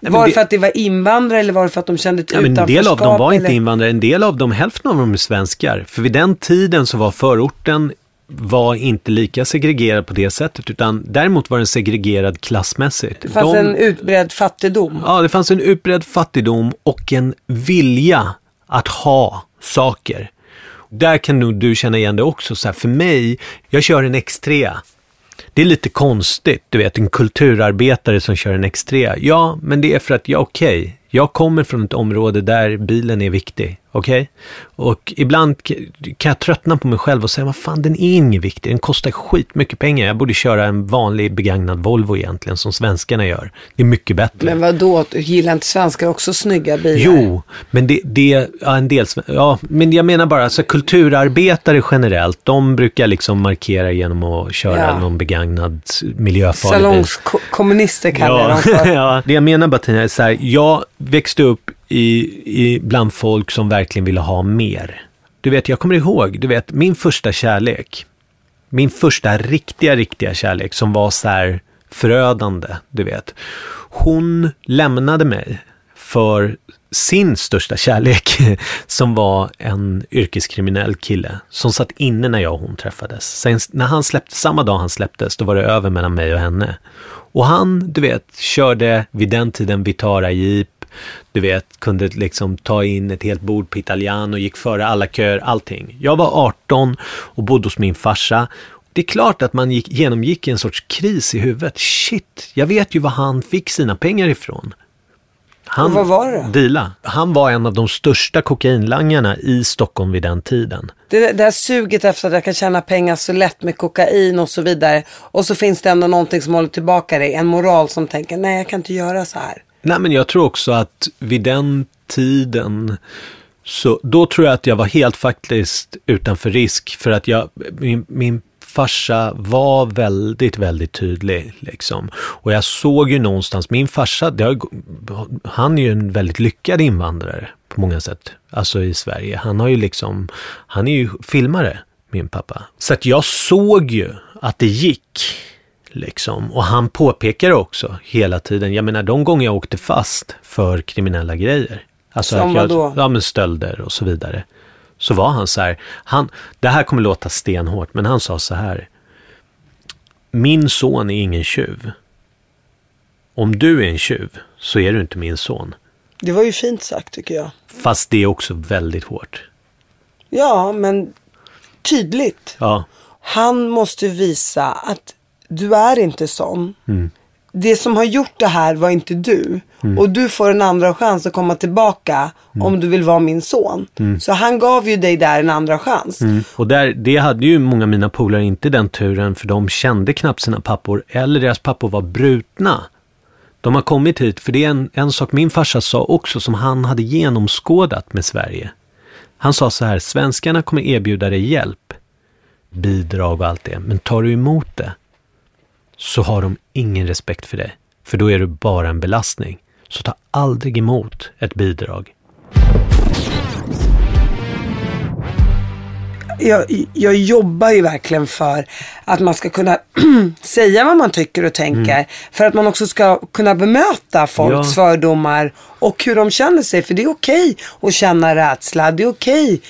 men var det för att det var invandrare eller var det för att de kände ett Ja, men en del av dem utanförskap, var inte eller? invandrare, en del av dem, hälften av dem är svenskar. För vid den tiden så var förorten var inte lika segregerad på det sättet, utan däremot var den segregerad klassmässigt. Det fanns de, en utbredd fattigdom. Ja, det fanns en utbredd fattigdom och en vilja att ha saker. Där kan nog du känna igen det också. Så här, för mig, jag kör en X3. Det är lite konstigt, du vet, en kulturarbetare som kör en X3. Ja, men det är för att, ja okej, jag kommer från ett område där bilen är viktig, okej? Och ibland kan jag tröttna på mig själv och säga, vad fan, den är ingen viktig, den kostar skitmycket pengar. Jag borde köra en vanlig begagnad Volvo egentligen, som svenskarna gör. Det är mycket bättre. Men vad då? gillar inte svenskar också snygga bilar? Jo, men det, det ja, en del, ja, men jag menar bara, så kulturarbetare generellt, de brukar liksom markera genom att köra Ja. någon begagnad miljöfarlig bil. Salongskommunister kallar Ja, för. ja, det jag menar bara Tina, är så här, jag växte upp i, i, bland folk som verkligen ville ha mer. Du vet, jag kommer ihåg, du vet, min första kärlek, min första riktiga, riktiga kärlek som var så här förödande, du vet. Hon lämnade mig för sin största kärlek som var en yrkeskriminell kille som satt inne när jag och hon träffades. Sen när han släppte, samma dag han släpptes, då var det över mellan mig och henne. Och han, du vet, körde vid den tiden Vitara Jeep, du vet, kunde liksom ta in ett helt bord på Italiano, gick före alla köer, allting. Jag var 18 och bodde hos min farsa. Det är klart att man gick, genomgick en sorts kris i huvudet. Shit, jag vet ju var han fick sina pengar ifrån. Han, Och var det? Dila. Han var en av de största kokainlangarna i Stockholm vid den tiden. Det, det här suget efter att jag kan tjäna pengar så lätt med kokain och så vidare. Och så finns det ändå någonting som håller tillbaka dig. En moral som tänker, nej jag kan inte göra så här. Nej, men jag tror också att vid den tiden så då tror jag att jag var helt faktiskt utanför risk för att jag, min, min farsa var väldigt, väldigt tydlig liksom. Och jag såg ju någonstans, min farsa, det har, han är ju en väldigt lyckad invandrare på många sätt, alltså i Sverige. Han har ju liksom, han är ju filmare, min pappa. Så att jag såg ju att det gick. Liksom. Och han påpekar också hela tiden, jag menar de gånger jag åkte fast för kriminella grejer. Alltså Som att jag? Ja men stölder och så vidare. Så var han så här, han, det här kommer låta stenhårt, men han sa så här. Min son är ingen tjuv. Om du är en tjuv så är du inte min son. Det var ju fint sagt tycker jag. Fast det är också väldigt hårt. Ja, men tydligt. Ja, Han måste visa att du är inte sån. Mm. Det som har gjort det här var inte du. Mm. Och du får en andra chans att komma tillbaka om du vill vara min son. Så han gav ju dig där en andra chans. Mm. Och där, det hade ju många av mina polare inte den turen för de kände knappt sina pappor eller deras pappor var brutna. De har kommit hit, för det är en, en sak min farsa sa också som han hade genomskådat med Sverige. Han sa så här, svenskarna kommer erbjuda dig hjälp, bidrag och allt det, men tar du emot det så har de ingen respekt för dig, för då är du bara en belastning. Så ta aldrig emot ett bidrag. jag, jag jobbar ju verkligen för att man ska kunna säga vad man tycker och tänker. För att man också ska kunna bemöta folks Ja. fördomar och hur de känner sig. För det är okej att känna rädsla. Det är okej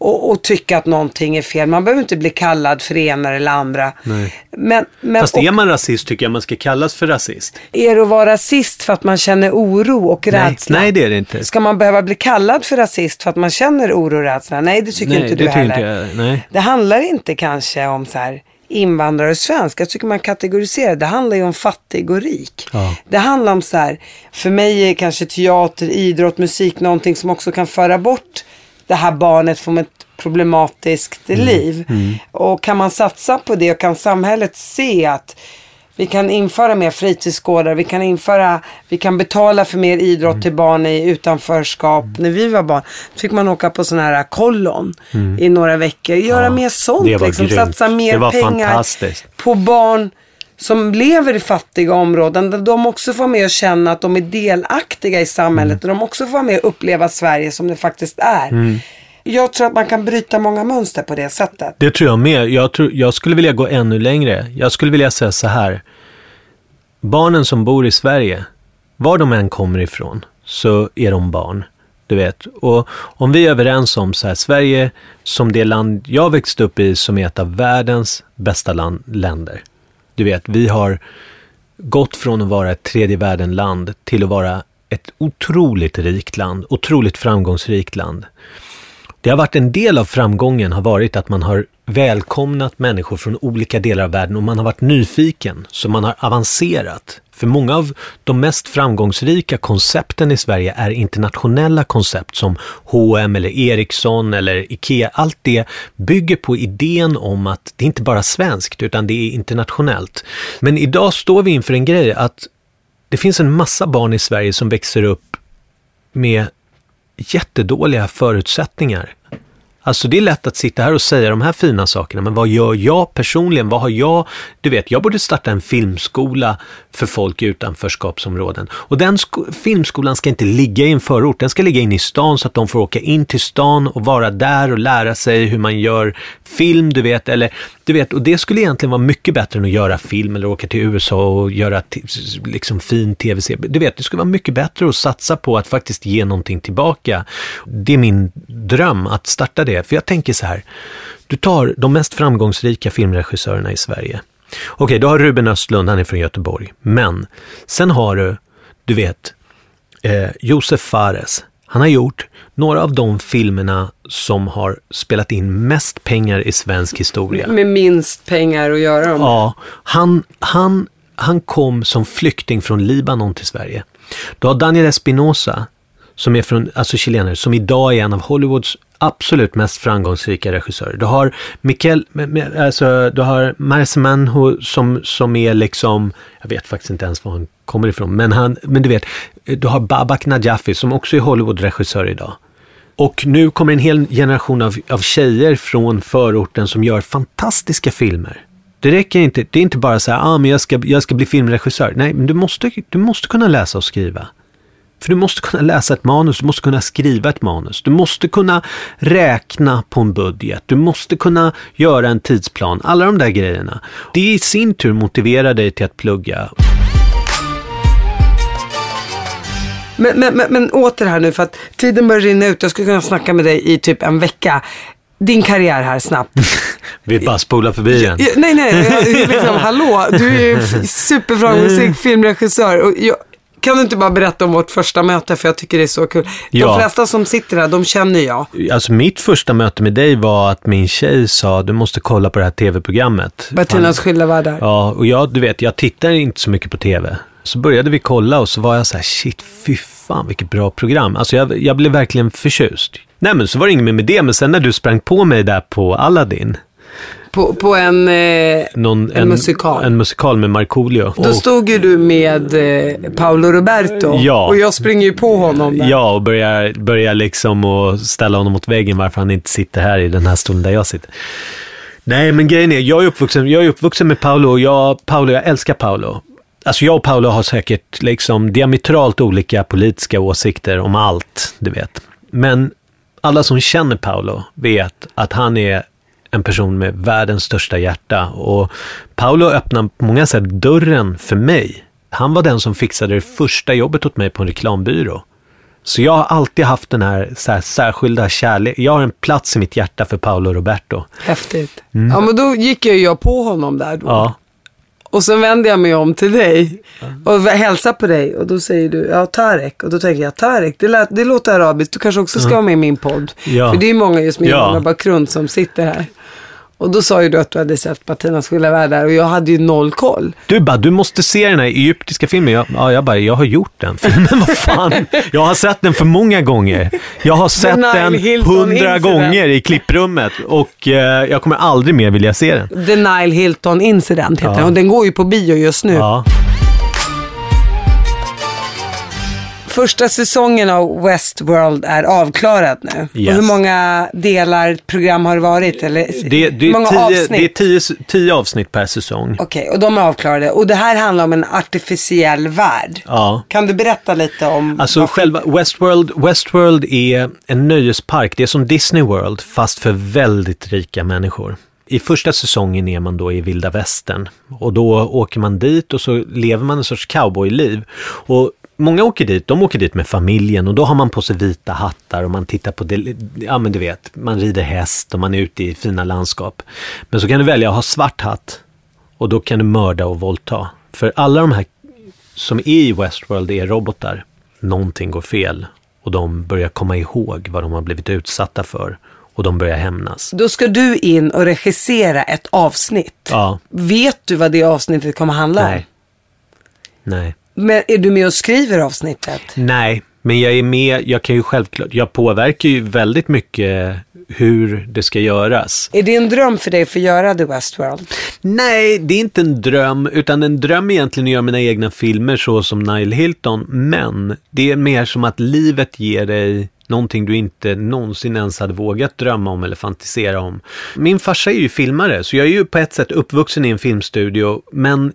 att, att tycka att någonting är fel. Man behöver inte bli kallad för det ena eller andra. Nej. Men, men, Fast och är man rasist tycker jag man ska kallas för rasist. är det att vara rasist för att man känner oro och Nej, rädsla? nej, det är det inte. Ska man behöva bli kallad för rasist för att man känner oro och rädsla? Nej, det tycker Nej, inte det du tycker heller. inte jag, nej. Det handlar inte kanske om så här invandrare och svensk. Jag tycker man kategoriserar. Det handlar ju om fattig och rik. Ja. Det handlar om så här, för mig är kanske teater, idrott, musik någonting som också kan föra bort det här barnet från ett problematiskt Mm. liv. Och kan man satsa på det och kan samhället se att vi kan införa mer fritidsgårdar, vi kan införa, vi kan betala för mer idrott Mm. till barn i utanförskap. När vi var barn fick man åka på sådana här kollon i några veckor. Göra mer sånt, Mm. liksom, satsa mer pengar på barn som lever i fattiga områden. Där de också får med och känna att de är delaktiga i samhället. Mm. Och de också får med och uppleva Sverige som det faktiskt är. Jag tror att man kan bryta många mönster på det sättet. Det tror jag med. Jag, tror, jag skulle vilja gå ännu längre. Jag skulle vilja säga så här. Barnen som bor i Sverige, var de än kommer ifrån, så är de barn. Du vet. Och om vi är överens om så här, Sverige som det land jag växte upp i som är ett av världens bästa land, länder. Du vet, vi har gått från att vara ett tredje världen-land till att vara ett otroligt rikt land, otroligt framgångsrikt land. Det har varit en del av framgången har varit att man har välkomnat människor från olika delar av världen och man har varit nyfiken, så man har avancerat. För många av de mest framgångsrika koncepten i Sverige är internationella koncept som H&M eller Ericsson eller IKEA. Allt det bygger på idén om att det inte bara är svenskt utan det är internationellt. Men idag står vi inför en grej att det finns en massa barn i Sverige som växer upp med jättedåliga förutsättningar. Alltså det är lätt att sitta här och säga de här fina sakerna, men vad gör jag personligen? Vad har jag? Du vet, jag borde starta en filmskola för folk i utanförskapsområden. Och den filmskolan ska inte ligga i en förort, den ska ligga in i stan så att de får åka in till stan och vara där och lära sig hur man gör film, du vet. Eller, du vet och det skulle egentligen vara mycket bättre än att göra film eller åka till USA och göra t- liksom fin tv-serie. Du vet, det skulle vara mycket bättre att satsa på att faktiskt ge någonting tillbaka. Det är min dröm att starta det. För jag tänker så här, du tar de mest framgångsrika filmregissörerna i Sverige. Okej, du har Ruben Östlund, han är från Göteborg. Men sen har du, du vet, eh, Josef Fares. Han har gjort några av de filmerna som har spelat in mest pengar i svensk historia. Med minst pengar att göra dem. Ja, han, han, han kom som flykting från Libanon till Sverige. Du har Daniel Espinosa, som är från, alltså chilenare, som idag är en av Hollywoods absolut mest framgångsrika regissörer. Du har Mikael, alltså du har Marce Manho som, som är liksom, jag vet faktiskt inte ens var han kommer ifrån, men han, men du vet, du har Babak Najafi som också är Hollywood-regissör idag. Och nu kommer en hel generation av, av tjejer från förorten som gör fantastiska filmer. Det räcker inte, det är inte bara så här, ah, men jag ska, jag ska bli filmregissör. Nej, men du måste, du måste kunna läsa och skriva. För du måste kunna läsa ett manus, du måste kunna skriva ett manus. Du måste kunna räkna på en budget, du måste kunna göra en tidsplan. Alla de där grejerna. Det i sin tur motiverar dig till att plugga. Men, men, men, men åter här nu för att tiden börjar rinna ut. Jag skulle kunna snacka med dig i typ en vecka. Din karriär här snabbt. Vi bara spola förbi den. Nej, nej, jag, liksom, hallå, du är ju superframgångsrik filmregissör. Och jag, kan du inte bara berätta om vårt första möte för jag tycker det är så kul. De Ja. flesta som sitter här, de känner jag. Alltså mitt första möte med dig var att min tjej sa du måste kolla på det här tv-programmet. Bettinas skilda världar. Ja, och jag, du vet, jag tittar inte så mycket på tv. Så började vi kolla och så var jag så här, shit, fy fan vilket bra program. Alltså jag, jag blev verkligen förtjust. Nej men så var det inget mer med det, men sen när du sprang på mig där på Aladdin. På, på en... Eh, Någon, En musikal. En musikal med Markoolio. då Och- stod ju du med eh, Paolo Roberto. Ja. Och jag springer ju på honom där. Ja, och börjar, börjar liksom och ställa honom mot väggen varför han inte sitter här i den här stolen där jag sitter. Nej, men grejen är, jag är uppvuxen, jag är uppvuxen med Paolo och jag, Paolo, jag älskar Paolo. Alltså jag och Paolo har säkert liksom diametralt olika politiska åsikter om allt, du vet. Men alla som känner Paolo vet att han är en person med världens största hjärta. Och Paolo öppnade på många sätt dörren för mig. Han var den som fixade det första jobbet åt mig på en reklambyrå. Så jag har alltid haft den här, här särskilda kärlek. Jag har en plats i mitt hjärta för Paolo Roberto. Häftigt. Ja, men då gick jag ju jag på honom där då. Ja, Och så vände jag mig om till dig och hälsar på dig och då säger du, ja Tarek. Och då tänker jag, Tarek, det, lät, det låter arabiskt, du kanske också ska vara med i min podd. Ja. För det är många just med Ja. invandrarbakgrund som sitter här. Och då sa ju du att du hade sett Martinas skilda världar och jag hade ju noll koll. Du bara, du måste se den här egyptiska filmen. Jag, ja, jag bara, jag har gjort den filmen. Vad fan? Jag har sett den för många gånger. Jag har sett den hundra gånger i klipprummet och eh, jag kommer aldrig mer vilja se den. The Nile Hilton Incident heter Ja. den och den går ju på bio just nu. Ja. Första säsongen av Westworld är avklarad nu. Yes. Och hur många delar program har det varit? Eller Det, det, många tio, avsnitt? det är tio, tio avsnitt per säsong. Okej, och de är avklarade. Och det här handlar om en artificiell värld. Ja. Kan du berätta lite om... Alltså vad- själva Westworld, Westworld är en nöjespark. Det är som Disney World fast för väldigt rika människor. I första säsongen är man då i vilda västern och då åker man dit och så lever man en sorts cowboyliv. Och Många åker dit, de åker dit med familjen och då har man på sig vita hattar och man tittar på, det, ja men du vet, man rider häst och man är ute i fina landskap. Men så kan du välja att ha svart hatt och då kan du mörda och våldta. För alla de här som är i Westworld är robotar. Någonting går fel och de börjar komma ihåg vad de har blivit utsatta för och de börjar hämnas. Då ska du in och regissera ett avsnitt. Ja, Vet du vad det avsnittet kommer handla om? nej. Men är du med och skriver avsnittet? Nej, men jag är med, jag kan ju självklart, jag påverkar ju väldigt mycket hur det ska göras. Är det en dröm för dig att få göra The Westworld? Nej, det är inte en dröm, utan en dröm egentligen att göra mina egna filmer så som Nile Hilton, men det är mer som att livet ger dig någonting du inte någonsin ens hade vågat drömma om eller fantisera om. Min farsa är ju filmare, så jag är ju på ett sätt uppvuxen i en filmstudio, men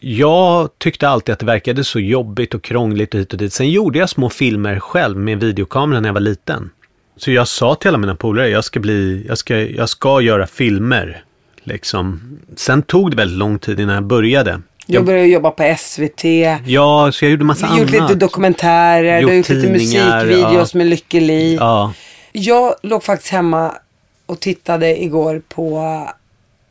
jag tyckte alltid att det verkade så jobbigt och krångligt och hit och dit. Sen gjorde jag små filmer själv med videokamera när jag var liten. Så jag sa till alla mina polare, jag ska bli, jag ska, jag ska göra filmer. Liksom. Sen tog det väldigt lång tid innan jag började. Jag började jobba på SVT. Ja, så jag gjorde massa gjort annat. lite dokumentärer, Gjort gjort lite musikvideos ja. med Lykke Li. Ja, Jag låg faktiskt hemma och tittade igår på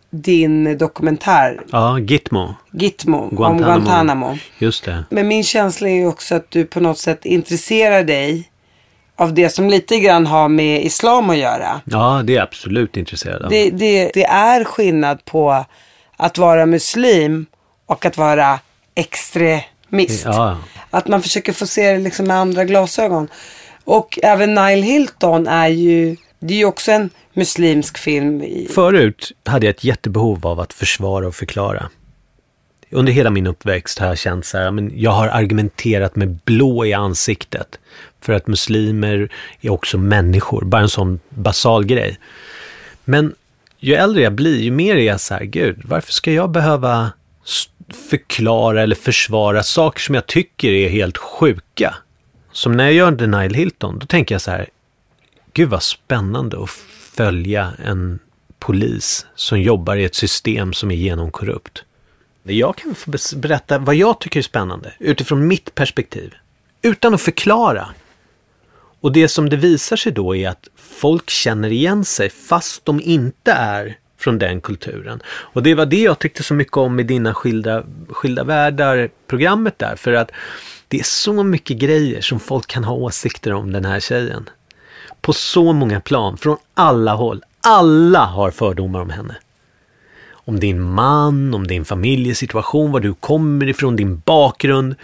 din dokumentär ja, Gitmo. Gitmo om Guantanamo. Guantanamo. Just det. Men min känsla är ju också att du på något sätt intresserar dig av det som lite grann har med islam att göra. Ja, det är jag absolut intresserad av. Det, det, det är skillnad på att vara muslim och att vara extremist. Ja. Att man försöker få se det liksom med andra glasögon. Och även Nile Hilton är ju, det är ju också en muslimsk film. I, Förut hade jag ett jättebehov av att försvara och förklara. Under hela min uppväxt har jag känt så här, men jag har argumenterat med blå i ansiktet. För att muslimer är också människor, bara en sån basal grej. Men ju äldre jag blir, ju mer är jag så här, gud, varför ska jag behöva förklara eller försvara saker som jag tycker är helt sjuka? Som när jag gör Denial Hilton, då tänker jag så här, gud vad spännande att följa en polis som jobbar i ett system som är genomkorrupt. Jag kan få berätta vad jag tycker är spännande utifrån mitt perspektiv. Utan att förklara. Och det som det visar sig då är att folk känner igen sig fast de inte är från den kulturen. Och det var det jag tyckte så mycket om med dina skilda, skilda världar-programmet där. För att det är så mycket grejer som folk kan ha åsikter om den här tjejen. På så många plan, från alla håll. Alla har fördomar om henne. Om din man, om din familjesituation, var du kommer ifrån, din bakgrund.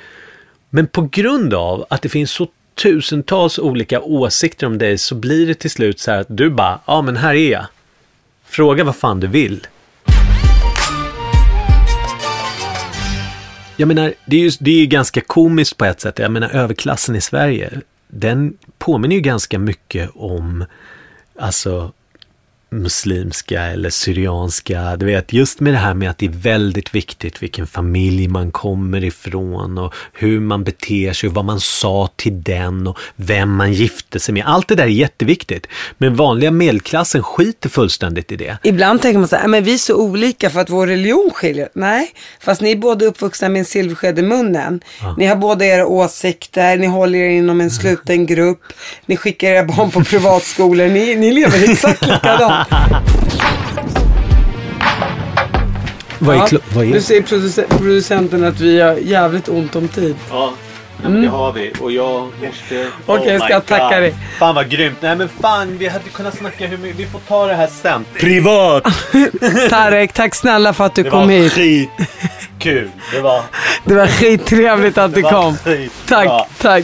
Men på grund av att det finns så tusentals olika åsikter om dig så blir det till slut så här att du bara, ja men här är jag. Fråga vad fan du vill. Jag menar, det är ju det är ju ganska komiskt på ett sätt. Jag menar, överklassen i Sverige, den påminner ju ganska mycket om, alltså, muslimska eller syrianska. Du vet, just med det här med att det är väldigt viktigt vilken familj man kommer ifrån och hur man beter sig och vad man sa till den och vem man gifte sig med. Allt det där är jätteviktigt. Men vanliga medelklassen skiter fullständigt i det. Ibland tänker man så här, "Ja, men vi är så olika för att vår religion skiljer. Nej, fast ni är båda uppvuxna med en silversked i munnen. Ni har båda era åsikter, ni håller er inom en sluten grupp, ni skickar era barn på privatskolor, ni, ni lever exakt likadant. Vad är, Ja, vad är Nu säger producen- producenten att vi har jävligt ont om tid. Ja, Ja, men det har vi. Och jag måste... Okej, Oh ska my jag tacka God. dig? Fan vad grymt. Nej men fan, vi hade kunnat snacka hur mycket... Vi får ta det här sen. Privat! Tarek, tack snälla för att du Det kom var hit. skitkul. Det var... Det var skittrevligt att du kom. skitbra. Tack, tack.